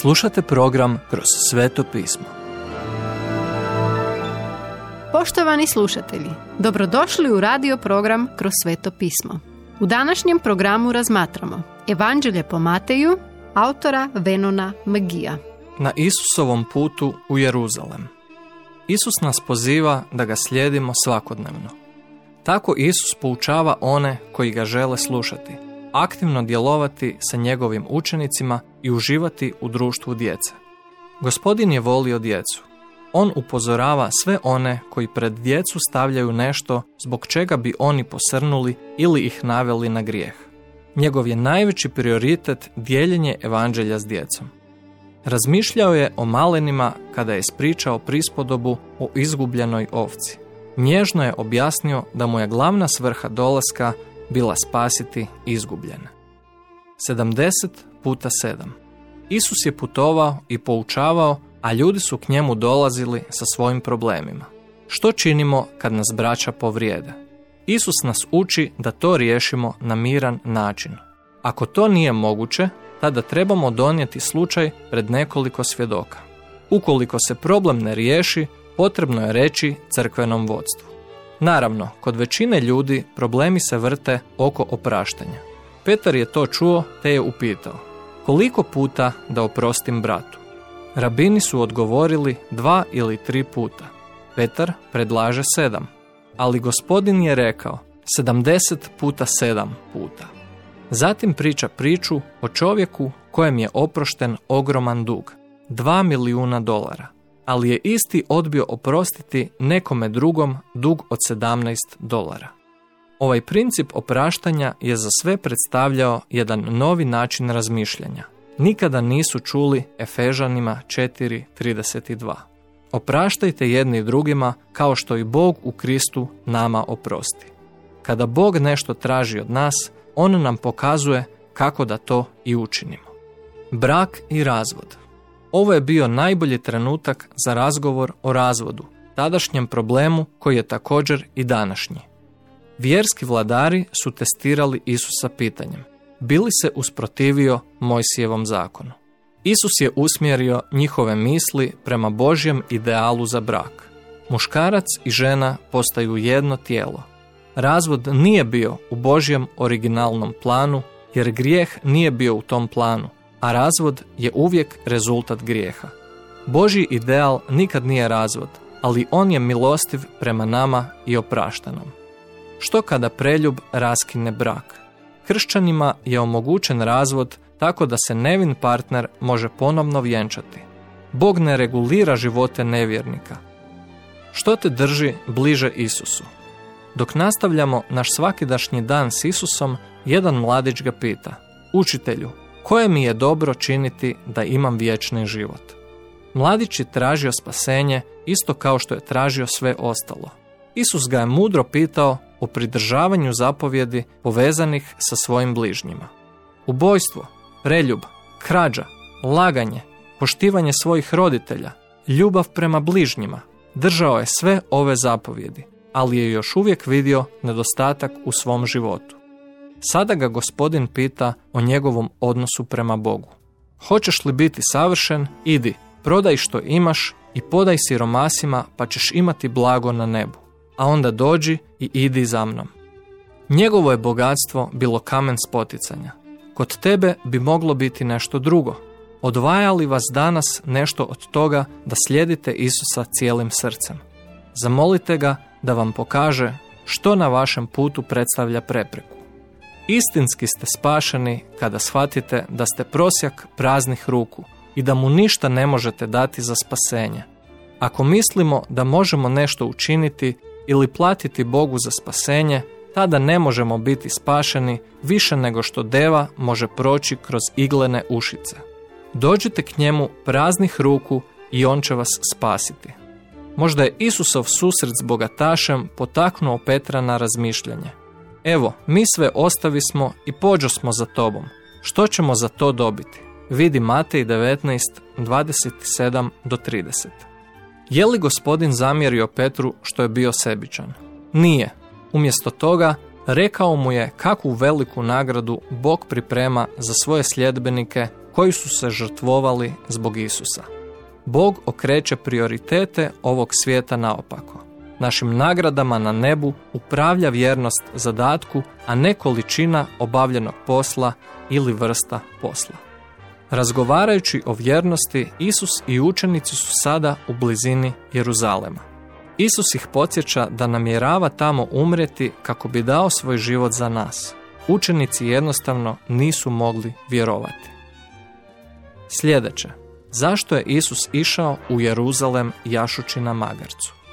Slušate program Kroz sveto pismo. Poštovani slušatelji, dobrodošli u radio program Kroz sveto pismo. U današnjem programu razmatramo Evanđelje po Mateju, autora Venona Magija. Na Isusovom putu u Jeruzalem. Isus nas poziva da ga slijedimo svakodnevno. Tako Isus poučava one koji ga žele slušati, aktivno djelovati sa njegovim učenicima i uživati u društvu djece. Gospodin je volio djecu. On upozorava sve one koji pred djecu stavljaju nešto zbog čega bi oni posrnuli ili ih naveli na grijeh. Njegov je najveći prioritet dijeljenje evanđelja s djecom. Razmišljao je o malenima kada je spričao prispodobu o izgubljenoj ovci. Nježno je objasnio da mu je glavna svrha dolaska bila spasiti izgubljene. 70 puta 7 Isus je putovao i poučavao, a ljudi su k njemu dolazili sa svojim problemima. Što činimo kad nas braća povrijede? Isus nas uči da to riješimo na miran način. Ako to nije moguće, tada trebamo donijeti slučaj pred nekoliko svjedoka. Ukoliko se problem ne riješi, potrebno je reći crkvenom vodstvu. Naravno, kod većine ljudi problemi se vrte oko opraštanja. Petar je to čuo te je upitao, koliko puta da oprostim bratu? Rabini su odgovorili dva ili tri puta. Petar predlaže sedam, ali gospodin je rekao sedamdeset puta sedam puta. Zatim priča priču o čovjeku kojem je oprošten ogroman dug, dva milijuna dolara, ali je isti odbio oprostiti nekome drugom dug od 17 dolara. Ovaj princip opraštanja je za sve predstavljao jedan novi način razmišljanja. Nikada nisu čuli Efežanima 4.32. Opraštajte jedni drugima kao što i Bog u Kristu nama oprosti. Kada Bog nešto traži od nas, On nam pokazuje kako da to i učinimo. Brak i razvod. Ovo je bio najbolji trenutak za razgovor o razvodu, tadašnjem problemu koji je također i današnji. Vjerski vladari su testirali Isusa pitanjem, bili se usprotivio Mojsijevom zakonu. Isus je usmjerio njihove misli prema Božjem idealu za brak. Muškarac i žena postaju jedno tijelo. Razvod nije bio u Božjem originalnom planu, jer grijeh nije bio u tom planu, a razvod je uvijek rezultat grijeha. Božji ideal nikad nije razvod, ali on je milostiv prema nama i opraštanom. Što kada preljub raskine brak? Kršćanima je omogućen razvod tako da se nevin partner može ponovno vjenčati. Bog ne regulira živote nevjernika. Što te drži bliže Isusu? Dok nastavljamo naš svakidašnji dan s Isusom, jedan mladić ga pita, učitelju, koje mi je dobro činiti da imam vječni život? Mladić je tražio spasenje isto kao što je tražio sve ostalo. Isus ga je mudro pitao o pridržavanju zapovjedi povezanih sa svojim bližnjima. Ubojstvo, preljub, krađa, laganje, poštivanje svojih roditelja, ljubav prema bližnjima, držao je sve ove zapovjedi, ali je još uvijek vidio nedostatak u svom životu. Sada ga gospodin pita o njegovom odnosu prema Bogu. Hoćeš li biti savršen? Idi, prodaj što imaš i podaj siromasima pa ćeš imati blago na nebu a onda dođi i idi za mnom. Njegovo je bogatstvo bilo kamen spoticanja. Kod tebe bi moglo biti nešto drugo. Odvaja li vas danas nešto od toga da slijedite Isusa cijelim srcem? Zamolite ga da vam pokaže što na vašem putu predstavlja prepreku. Istinski ste spašeni kada shvatite da ste prosjak praznih ruku i da mu ništa ne možete dati za spasenje. Ako mislimo da možemo nešto učiniti ili platiti Bogu za spasenje, tada ne možemo biti spašeni više nego što deva može proći kroz iglene ušice. Dođite k njemu praznih ruku i on će vas spasiti. Možda je Isusov susret s bogatašem potaknuo Petra na razmišljanje. Evo, mi sve ostavismo i pođo smo za tobom. Što ćemo za to dobiti? Vidi Matej 19, 27 do 30. Je li gospodin zamjerio Petru što je bio sebičan? Nije. Umjesto toga, rekao mu je kakvu veliku nagradu Bog priprema za svoje sljedbenike koji su se žrtvovali zbog Isusa. Bog okreće prioritete ovog svijeta naopako. Našim nagradama na nebu upravlja vjernost zadatku, a ne količina obavljenog posla ili vrsta posla. Razgovarajući o vjernosti, Isus i učenici su sada u blizini Jeruzalema. Isus ih podsjeća da namjerava tamo umreti kako bi dao svoj život za nas. Učenici jednostavno nisu mogli vjerovati. Sljedeće. Zašto je Isus išao u Jeruzalem jašući na magarcu?